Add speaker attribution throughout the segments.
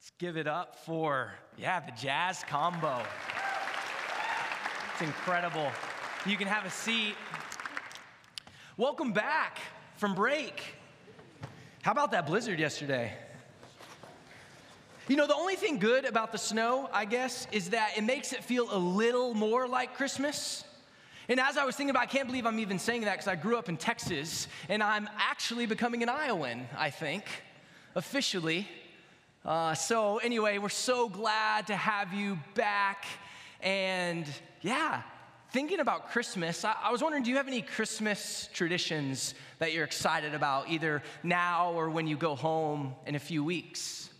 Speaker 1: Let's give it up for, yeah, the jazz combo. It's incredible. You can have a seat. Welcome back from break. How about that blizzard yesterday? You know, the only thing good about the snow, I guess, is that it makes it feel a little more like Christmas. And as I was thinking about, I can't believe I'm even saying that because I grew up in Texas and I'm actually becoming an Iowan, I think, officially. Uh, so, anyway, we're so glad to have you back. And yeah, thinking about Christmas, I, I was wondering do you have any Christmas traditions that you're excited about, either now or when you go home in a few weeks?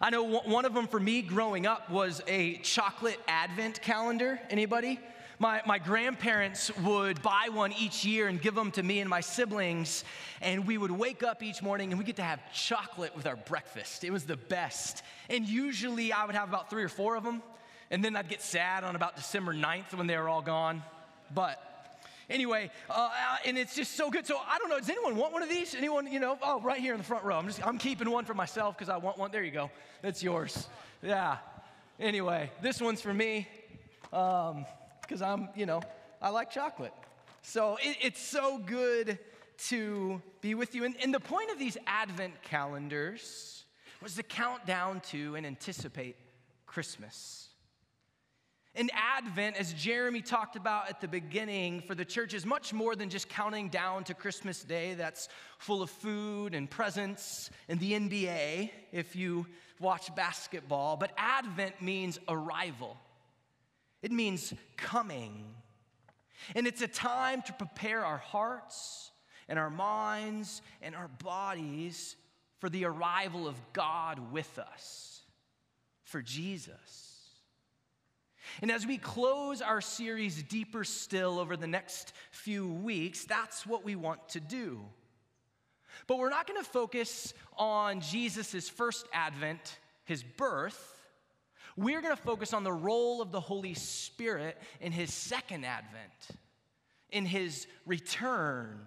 Speaker 1: I know one of them for me growing up was a chocolate advent calendar. Anybody? My, my grandparents would buy one each year and give them to me and my siblings, and we would wake up each morning and we get to have chocolate with our breakfast. It was the best. And usually I would have about three or four of them, and then I'd get sad on about December 9th when they were all gone. But anyway, uh, and it's just so good. So I don't know, does anyone want one of these? Anyone, you know, oh, right here in the front row. I'm just, I'm keeping one for myself because I want one. There you go. That's yours. Yeah. Anyway, this one's for me. Um, because I'm, you know, I like chocolate. So it, it's so good to be with you. And, and the point of these Advent calendars was to count down to and anticipate Christmas. And Advent, as Jeremy talked about at the beginning, for the church is much more than just counting down to Christmas Day that's full of food and presents and the NBA if you watch basketball. But Advent means arrival. It means coming. And it's a time to prepare our hearts and our minds and our bodies for the arrival of God with us, for Jesus. And as we close our series deeper still over the next few weeks, that's what we want to do. But we're not going to focus on Jesus' first advent, his birth we're going to focus on the role of the Holy Spirit in his second advent, in his return,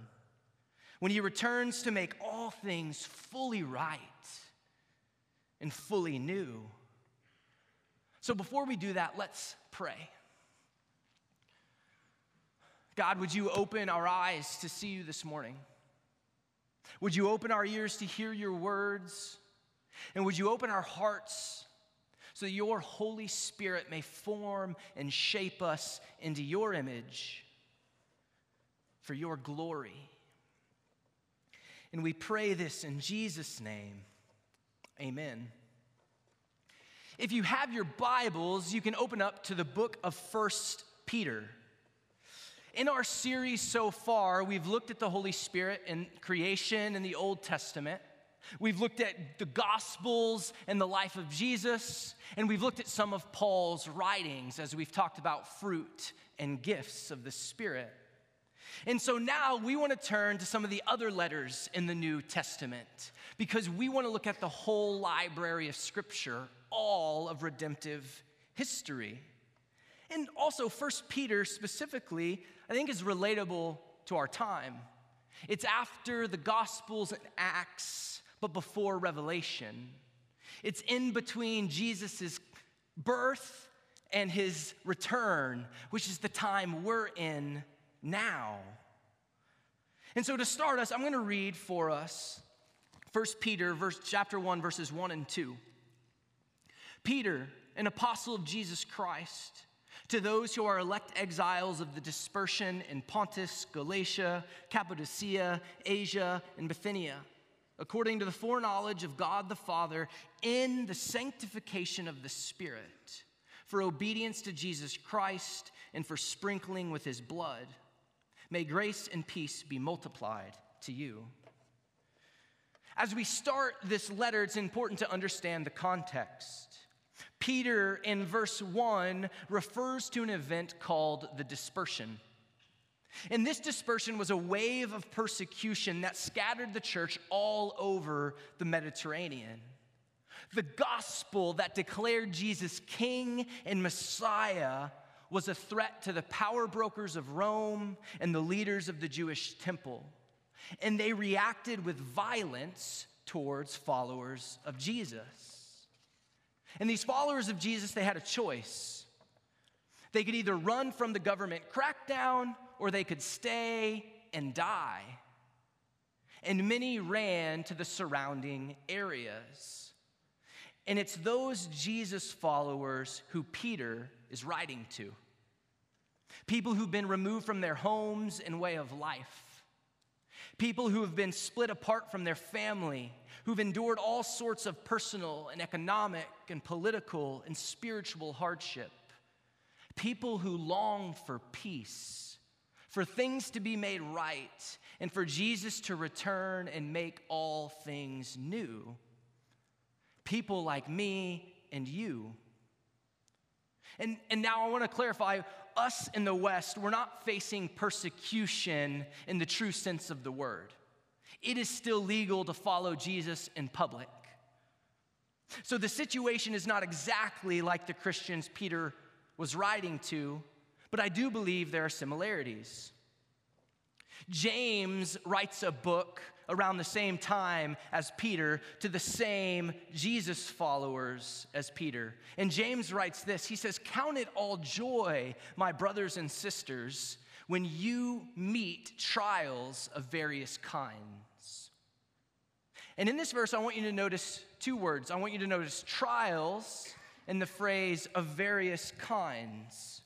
Speaker 1: when he returns to make all things fully right and fully new. So before we do that, let's pray. God, would you open our eyes to see you this morning? Would you open our ears to hear your words? And would you open our hearts so your Holy Spirit may form and shape us into your image for your glory. And we pray this in Jesus' name. Amen. If you have your Bibles, you can open up to the book of First Peter. In our series so far, we've looked at the Holy Spirit in creation in the Old Testament. We've looked at the Gospels and the life of Jesus, and we've looked at some of Paul's writings as we've talked about fruit and gifts of the Spirit. And so now we want to turn to some of the other letters in the New Testament because we want to look at the whole library of Scripture, all of redemptive history. And also, First Peter specifically, I think is relatable to our time. It's after the Gospels and Acts but before Revelation. It's in between Jesus' birth and his return, which is the time we're in now. And so to start us, I'm going to read for us 1 Peter verse, chapter 1 verses 1 and 2. Peter, an apostle of Jesus Christ, to those who are elect exiles of the dispersion in Pontus, Galatia, Cappadocia, Asia, and Bithynia according to the foreknowledge of God the Father, in the sanctification of the Spirit, for obedience to Jesus Christ and for sprinkling with his blood. May grace and peace be multiplied to you. As we start this letter, it's important to understand the context. Peter, in verse 1, refers to an event called the dispersion. And this dispersion was a wave of persecution that scattered the church all over the Mediterranean. The gospel that declared Jesus king and Messiah was a threat to the power brokers of Rome and the leaders of the Jewish temple. And they reacted with violence towards followers of Jesus. And these followers of Jesus, they had a choice. They could either run from the government crackdown or they could stay and die. And many ran to the surrounding areas. And it's those Jesus followers who Peter is writing to. People who've been removed from their homes and way of life. People who have been split apart from their family, who've endured all sorts of personal and economic and political and spiritual hardship. People who long for peace, for things to be made right, and for Jesus to return and make all things new. People like me and you. And, and now I want to clarify us in the West, we're not facing persecution in the true sense of the word. It is still legal to follow Jesus in public. So the situation is not exactly like the Christians Peter was writing to, but I do believe there are similarities. James writes a book around the same time as Peter to the same Jesus followers as Peter. And James writes this He says, Count it all joy, my brothers and sisters, when you meet trials of various kinds. And in this verse, I want you to notice two words. I want you to notice trials and the phrase of various kinds.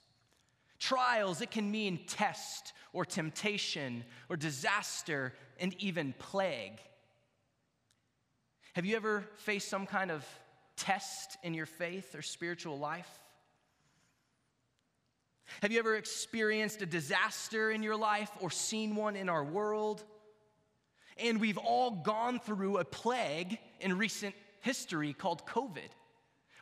Speaker 1: Trials, it can mean test or temptation or disaster and even plague. Have you ever faced some kind of test in your faith or spiritual life? Have you ever experienced a disaster in your life or seen one in our world? And we've all gone through a plague in recent history called COVID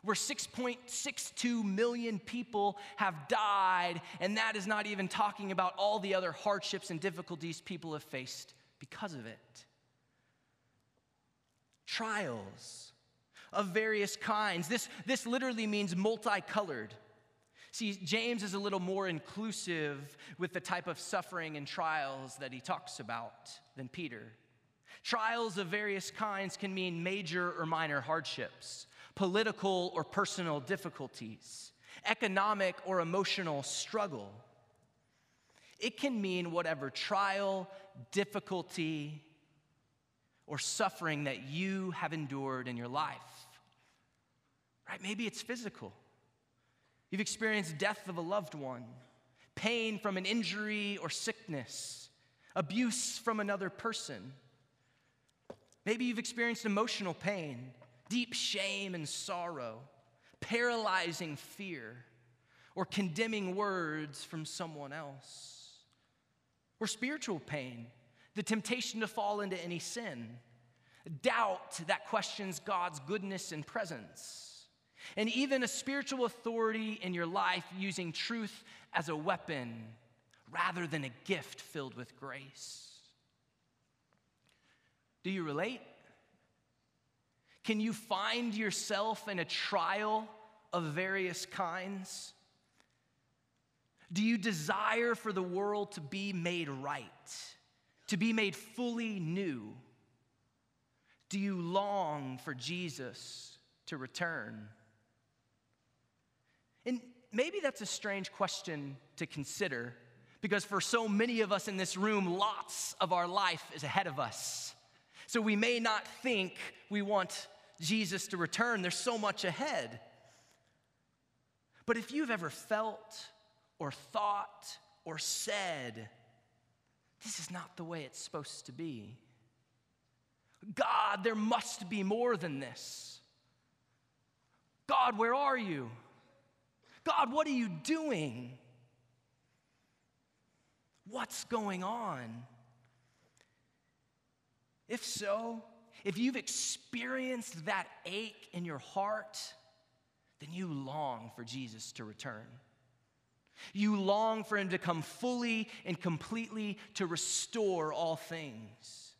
Speaker 1: where 6.62 million people have died, and that is not even talking about all the other hardships and difficulties people have faced because of it. Trials of various kinds. This, this literally means multicolored. See, James is a little more inclusive with the type of suffering and trials that he talks about than Peter. Trials of various kinds can mean major or minor hardships political or personal difficulties, economic or emotional struggle. It can mean whatever trial, difficulty, or suffering that you have endured in your life. Right? Maybe it's physical. You've experienced death of a loved one, pain from an injury or sickness, abuse from another person. Maybe you've experienced emotional pain, deep shame and sorrow, paralyzing fear, or condemning words from someone else, or spiritual pain, the temptation to fall into any sin, doubt that questions God's goodness and presence, and even a spiritual authority in your life using truth as a weapon rather than a gift filled with grace. Do you relate? Can you find yourself in a trial of various kinds? Do you desire for the world to be made right, to be made fully new? Do you long for Jesus to return? And maybe that's a strange question to consider because for so many of us in this room, lots of our life is ahead of us. So we may not think we want Jesus to return. There's so much ahead. But if you've ever felt or thought or said, this is not the way it's supposed to be, God, there must be more than this. God, where are you? God, what are you doing? What's going on? If so, if you've experienced that ache in your heart, then you long for Jesus to return. You long for him to come fully and completely to restore all things.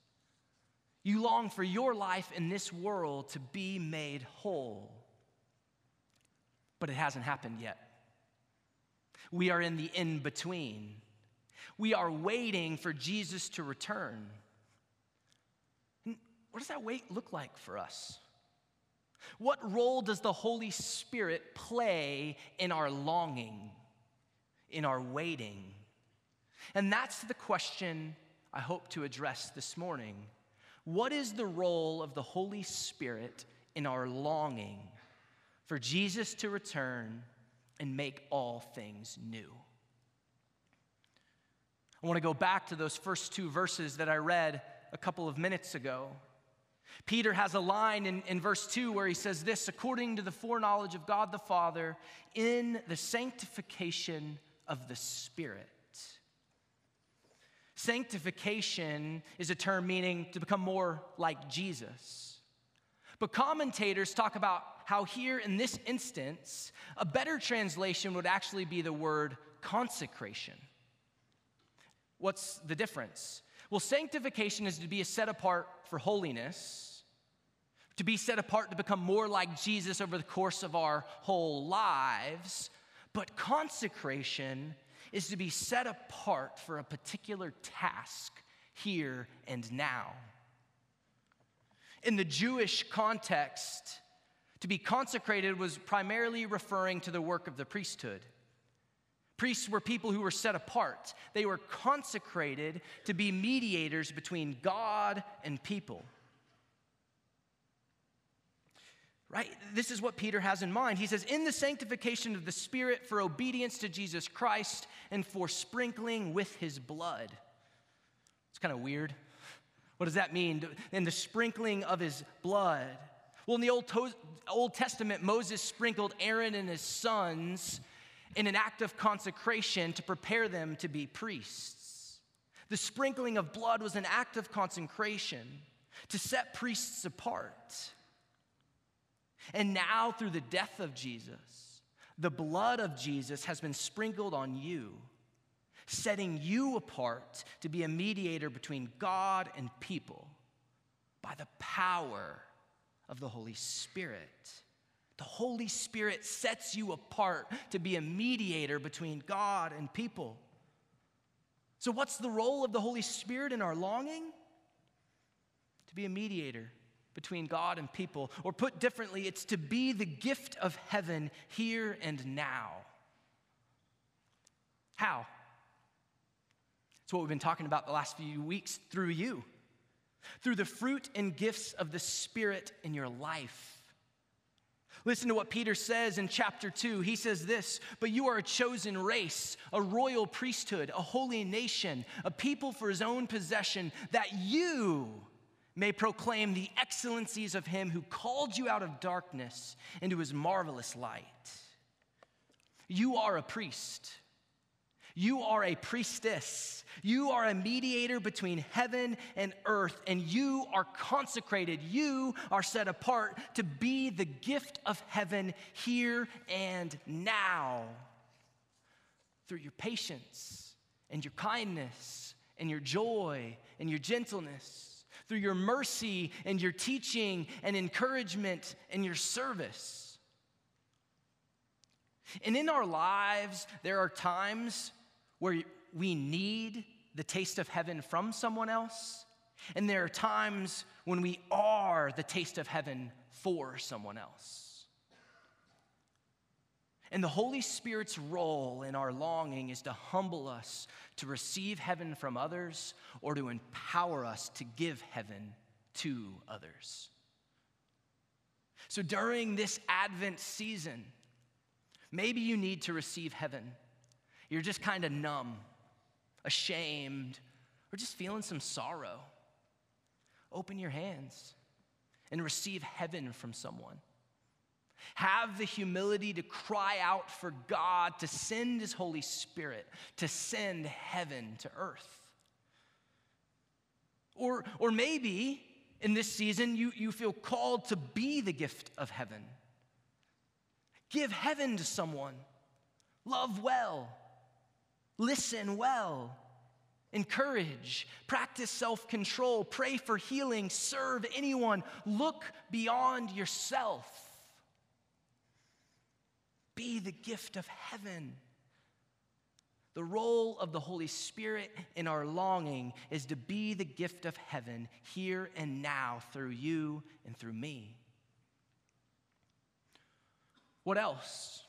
Speaker 1: You long for your life in this world to be made whole. But it hasn't happened yet. We are in the in between. We are waiting for Jesus to return. What does that wait look like for us? What role does the Holy Spirit play in our longing, in our waiting? And that's the question I hope to address this morning. What is the role of the Holy Spirit in our longing for Jesus to return and make all things new? I want to go back to those first two verses that I read a couple of minutes ago. Peter has a line in, in verse 2 where he says this according to the foreknowledge of God the Father, in the sanctification of the Spirit. Sanctification is a term meaning to become more like Jesus. But commentators talk about how, here in this instance, a better translation would actually be the word consecration. What's the difference? Well, sanctification is to be set apart for holiness, to be set apart to become more like Jesus over the course of our whole lives. But consecration is to be set apart for a particular task here and now. In the Jewish context, to be consecrated was primarily referring to the work of the priesthood. Priests were people who were set apart. They were consecrated to be mediators between God and people. Right? This is what Peter has in mind. He says, In the sanctification of the Spirit for obedience to Jesus Christ and for sprinkling with his blood. It's kind of weird. What does that mean? In the sprinkling of his blood. Well, in the Old, Old Testament, Moses sprinkled Aaron and his sons in an act of consecration to prepare them to be priests. The sprinkling of blood was an act of consecration to set priests apart. And now, through the death of Jesus, the blood of Jesus has been sprinkled on you, setting you apart to be a mediator between God and people by the power of the Holy Spirit. The Holy Spirit sets you apart to be a mediator between God and people. So, what's the role of the Holy Spirit in our longing? To be a mediator between God and people. Or put differently, it's to be the gift of heaven here and now. How? It's what we've been talking about the last few weeks through you, through the fruit and gifts of the Spirit in your life. Listen to what Peter says in chapter 2. He says this But you are a chosen race, a royal priesthood, a holy nation, a people for his own possession, that you may proclaim the excellencies of him who called you out of darkness into his marvelous light. You are a priest. You are a priestess. You are a mediator between heaven and earth, and you are consecrated. You are set apart to be the gift of heaven here and now. Through your patience and your kindness and your joy and your gentleness, through your mercy and your teaching and encouragement and your service. And in our lives, there are times where we need the taste of heaven from someone else, and there are times when we are the taste of heaven for someone else. And the Holy Spirit's role in our longing is to humble us to receive heaven from others or to empower us to give heaven to others. So during this Advent season, maybe you need to receive heaven. You're just kind of numb, ashamed, or just feeling some sorrow. Open your hands and receive heaven from someone. Have the humility to cry out for God to send His Holy Spirit, to send heaven to earth. Or, or maybe in this season you, you feel called to be the gift of heaven. Give heaven to someone. Love well. Listen well. Encourage, practice self control, pray for healing, serve anyone, look beyond yourself. Be the gift of heaven. The role of the Holy Spirit in our longing is to be the gift of heaven here and now through you and through me. What else?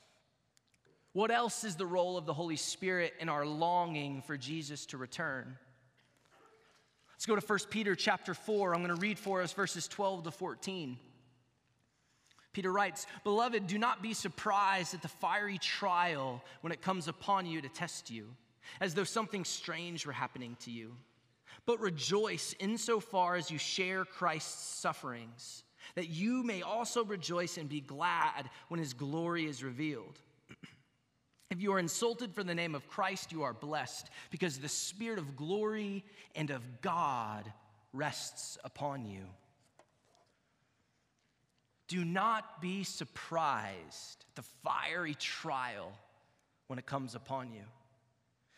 Speaker 1: What else is the role of the Holy Spirit in our longing for Jesus to return? Let's go to 1 Peter chapter 4. I'm going to read for us verses 12 to 14. Peter writes, Beloved, do not be surprised at the fiery trial when it comes upon you to test you, as though something strange were happening to you. But rejoice insofar as you share Christ's sufferings, that you may also rejoice and be glad when his glory is revealed. If you are insulted for the name of Christ, you are blessed, because the Spirit of glory and of God rests upon you. Do not be surprised at the fiery trial when it comes upon you.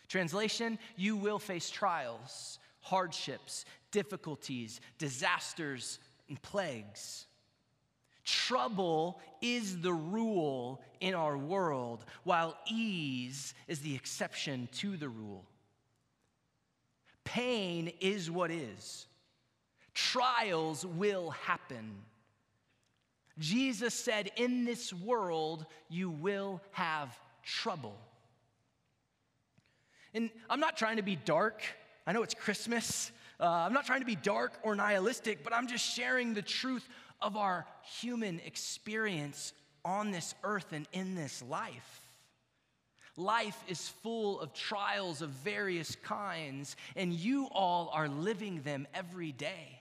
Speaker 1: Translation, you will face trials, hardships, difficulties, disasters, and plagues. Trouble is the rule in our world, while ease is the exception to the rule. Pain is what is. Trials will happen. Jesus said, In this world, you will have trouble. And I'm not trying to be dark. I know it's Christmas. Uh, I'm not trying to be dark or nihilistic, but I'm just sharing the truth of our human experience on this earth and in this life. Life is full of trials of various kinds, and you all are living them every day.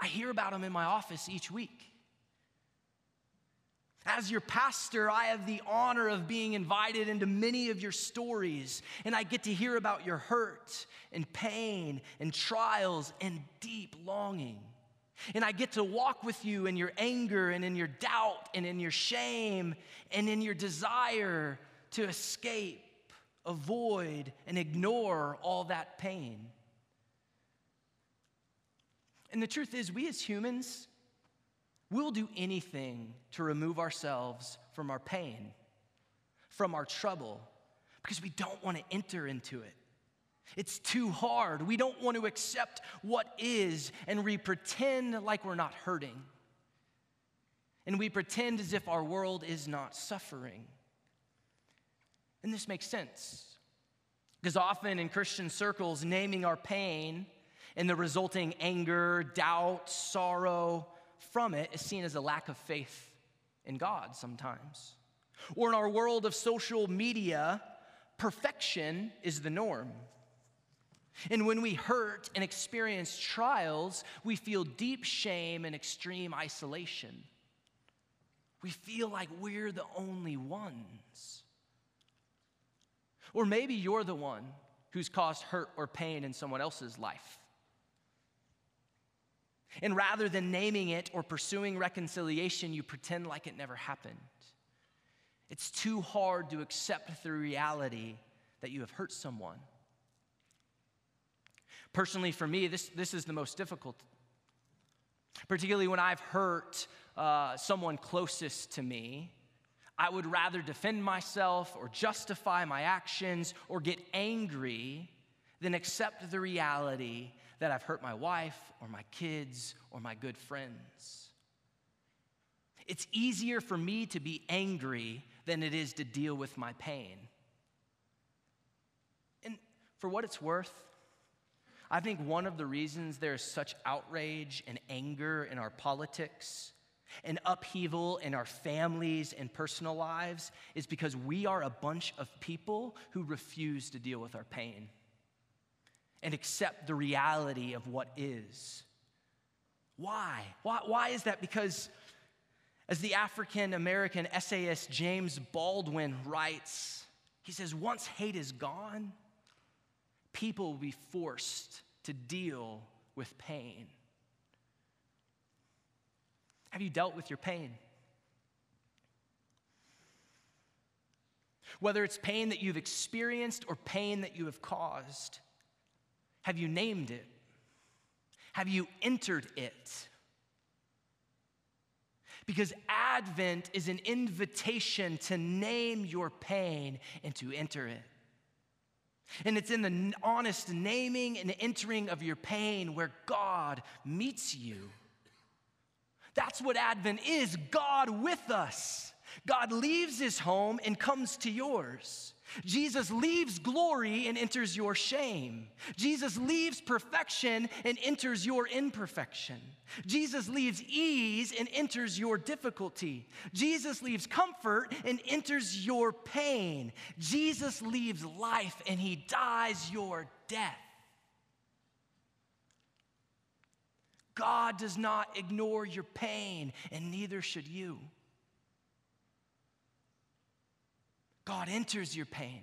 Speaker 1: I hear about them in my office each week. As your pastor, I have the honor of being invited into many of your stories, and I get to hear about your hurt and pain and trials and deep longing. And I get to walk with you in your anger and in your doubt and in your shame and in your desire to escape, avoid, and ignore all that pain. And the truth is, we as humans, we'll do anything to remove ourselves from our pain, from our trouble, because we don't want to enter into it. It's too hard. We don't want to accept what is, and we pretend like we're not hurting. And we pretend as if our world is not suffering. And this makes sense. Because often in Christian circles, naming our pain and the resulting anger, doubt, sorrow from it is seen as a lack of faith in God sometimes. Or in our world of social media, perfection is the norm. And when we hurt and experience trials, we feel deep shame and extreme isolation. We feel like we're the only ones. Or maybe you're the one who's caused hurt or pain in someone else's life. And rather than naming it or pursuing reconciliation, you pretend like it never happened. It's too hard to accept the reality that you have hurt someone. Personally, for me, this, this is the most difficult, particularly when I've hurt uh, someone closest to me. I would rather defend myself or justify my actions or get angry than accept the reality that I've hurt my wife or my kids or my good friends. It's easier for me to be angry than it is to deal with my pain. And for what it's worth, I think one of the reasons there's such outrage and anger in our politics and upheaval in our families and personal lives is because we are a bunch of people who refuse to deal with our pain and accept the reality of what is. Why? Why, why is that? Because, as the African American essayist James Baldwin writes, he says, once hate is gone, people will be forced to deal with pain. Have you dealt with your pain? Whether it's pain that you've experienced or pain that you have caused, have you named it? Have you entered it? Because Advent is an invitation to name your pain and to enter it. And it's in the honest naming and entering of your pain where God meets you. That's what Advent is God with us. God leaves his home and comes to yours. Jesus leaves glory and enters your shame. Jesus leaves perfection and enters your imperfection. Jesus leaves ease and enters your difficulty. Jesus leaves comfort and enters your pain. Jesus leaves life and he dies your death. God does not ignore your pain, and neither should you. God enters your pain.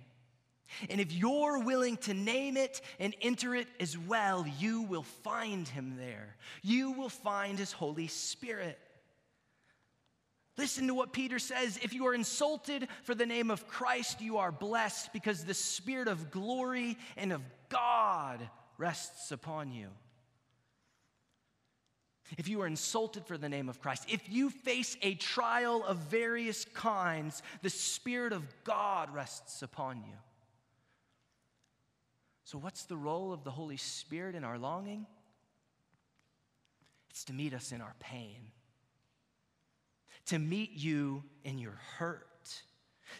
Speaker 1: And if you're willing to name it and enter it as well, you will find him there. You will find his Holy Spirit. Listen to what Peter says. If you are insulted for the name of Christ, you are blessed because the Spirit of glory and of God rests upon you if you are insulted for the name of Christ, if you face a trial of various kinds, the Spirit of God rests upon you. So, what's the role of the Holy Spirit in our longing? It's to meet us in our pain, to meet you in your hurt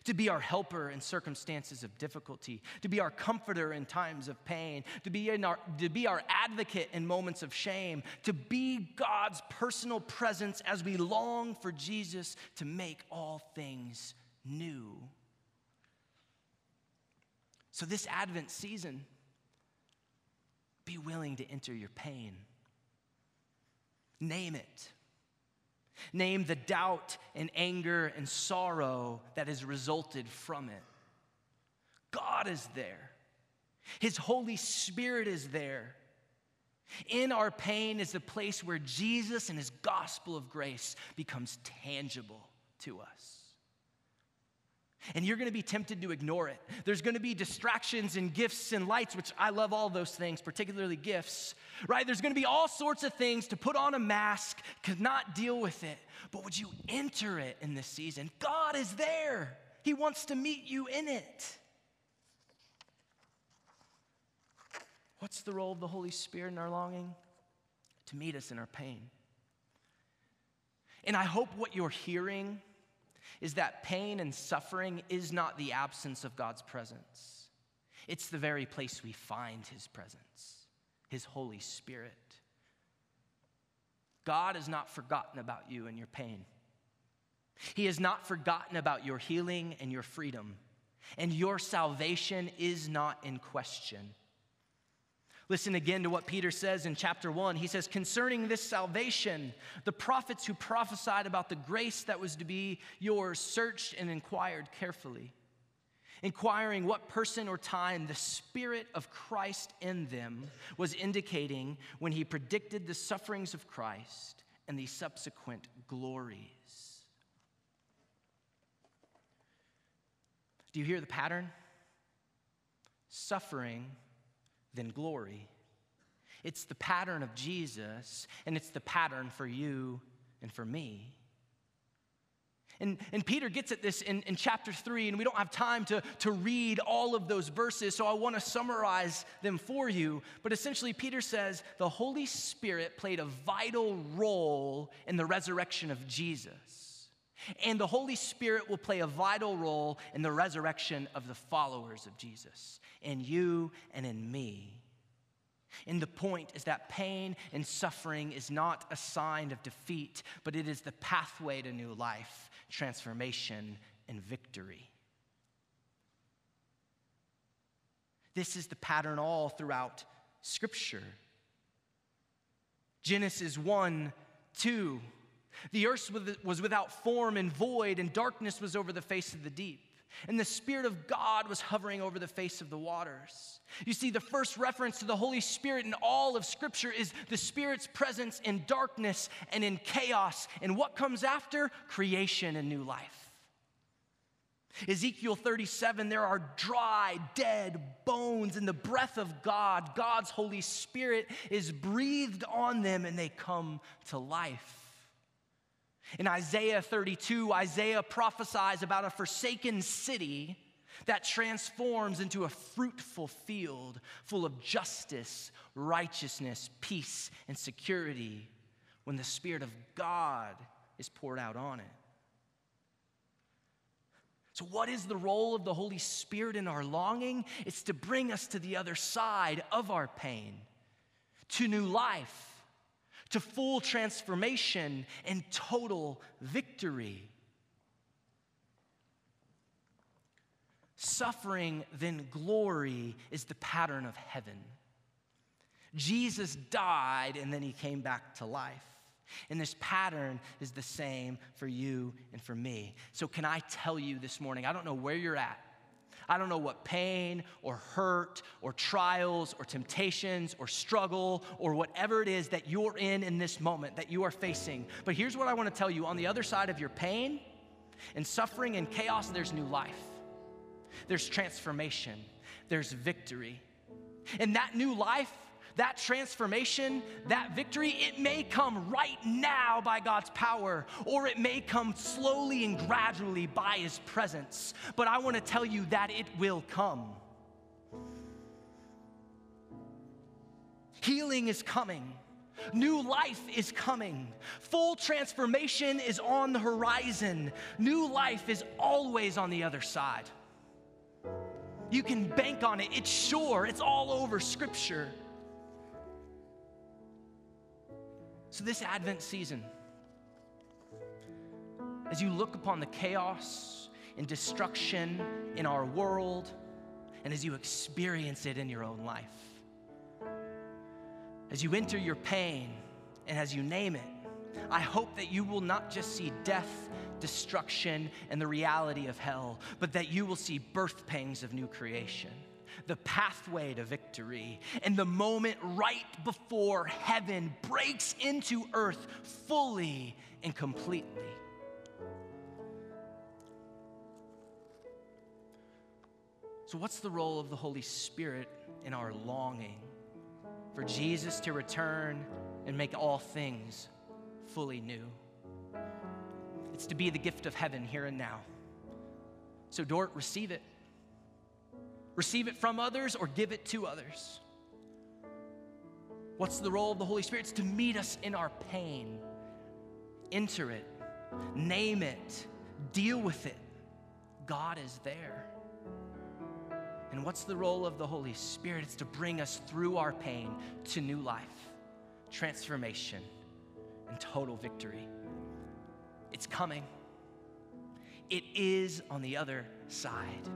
Speaker 1: to be our helper in circumstances of difficulty, to be our comforter in times of pain, to be, our, to be our advocate in moments of shame, to be God's personal presence as we long for Jesus to make all things new. So, this Advent season, be willing to enter your pain. Name it. Name the doubt and anger and sorrow that has resulted from it. God is there, His Holy Spirit is there. In our pain is the place where Jesus and His gospel of grace becomes tangible to us. And you're gonna be tempted to ignore it. There's gonna be distractions and gifts and lights, which I love all those things, particularly gifts, right? There's gonna be all sorts of things to put on a mask, could not deal with it. But would you enter it in this season? God is there, He wants to meet you in it. What's the role of the Holy Spirit in our longing? To meet us in our pain. And I hope what you're hearing is that pain and suffering is not the absence of God's presence, it's the very place we find His presence, His Holy Spirit. God has not forgotten about you and your pain. He has not forgotten about your healing and your freedom. And your salvation is not in question. Listen again to what Peter says in chapter 1. He says, Concerning this salvation, the prophets who prophesied about the grace that was to be yours searched and inquired carefully, inquiring what person or time the Spirit of Christ in them was indicating when he predicted the sufferings of Christ and the subsequent glories. Do you hear the pattern? Suffering than glory. It's the pattern of Jesus, and it's the pattern for you and for me. And, and Peter gets at this in, in chapter three, and we don't have time to, to read all of those verses, so I want to summarize them for you. But essentially, Peter says the Holy Spirit played a vital role in the resurrection of Jesus. And the Holy Spirit will play a vital role in the resurrection of the followers of Jesus in you and in me. And the point is that pain and suffering is not a sign of defeat, but it is the pathway to new life, transformation, and victory. This is the pattern all throughout Scripture. Genesis 1 2. The earth was without form and void, and darkness was over the face of the deep and the Spirit of God was hovering over the face of the waters. You see, the first reference to the Holy Spirit in all of Scripture is the Spirit's presence in darkness and in chaos. And what comes after? Creation and new life. Ezekiel 37, there are dry, dead bones, and the breath of God, God's Holy Spirit, is breathed on them and they come to life. In Isaiah 32, Isaiah prophesies about a forsaken city that transforms into a fruitful field full of justice, righteousness, peace, and security, when the Spirit of God is poured out on it. So, what is the role of the Holy Spirit in our longing? It's to bring us to the other side of our pain, to new life, to full transformation and total victory. Suffering, then glory, is the pattern of heaven. Jesus died and then he came back to life. And this pattern is the same for you and for me. So, can I tell you this morning? I don't know where you're at. I don't know what pain or hurt or trials or temptations or struggle or whatever it is that you're in in this moment that you are facing. But here's what I want to tell you on the other side of your pain and suffering and chaos, there's new life, there's transformation, there's victory. And that new life that transformation, that victory, it may come right now by God's power, or it may come slowly and gradually by His presence. But I want to tell you that it will come. Healing is coming. New life is coming. Full transformation is on the horizon. New life is always on the other side. You can bank on it. It's sure. It's all over Scripture. So, this Advent season, as you look upon the chaos and destruction in our world, and as you experience it in your own life, as you enter your pain and as you name it, I hope that you will not just see death, destruction, and the reality of hell, but that you will see birth pangs of new creation the pathway to victory, and the moment right before heaven breaks into earth fully and completely. So, what's the role of the Holy Spirit in our longing for Jesus to return and make all things fully new? It's to be the gift of heaven here and now. So, Dort, receive it receive it from others or give it to others. What's the role of the Holy Spirit? It's to meet us in our pain, enter it, name it, deal with it. God is there. And what's the role of the Holy Spirit? It's to bring us through our pain to new life, transformation, and total victory. It's coming. It is on the other side.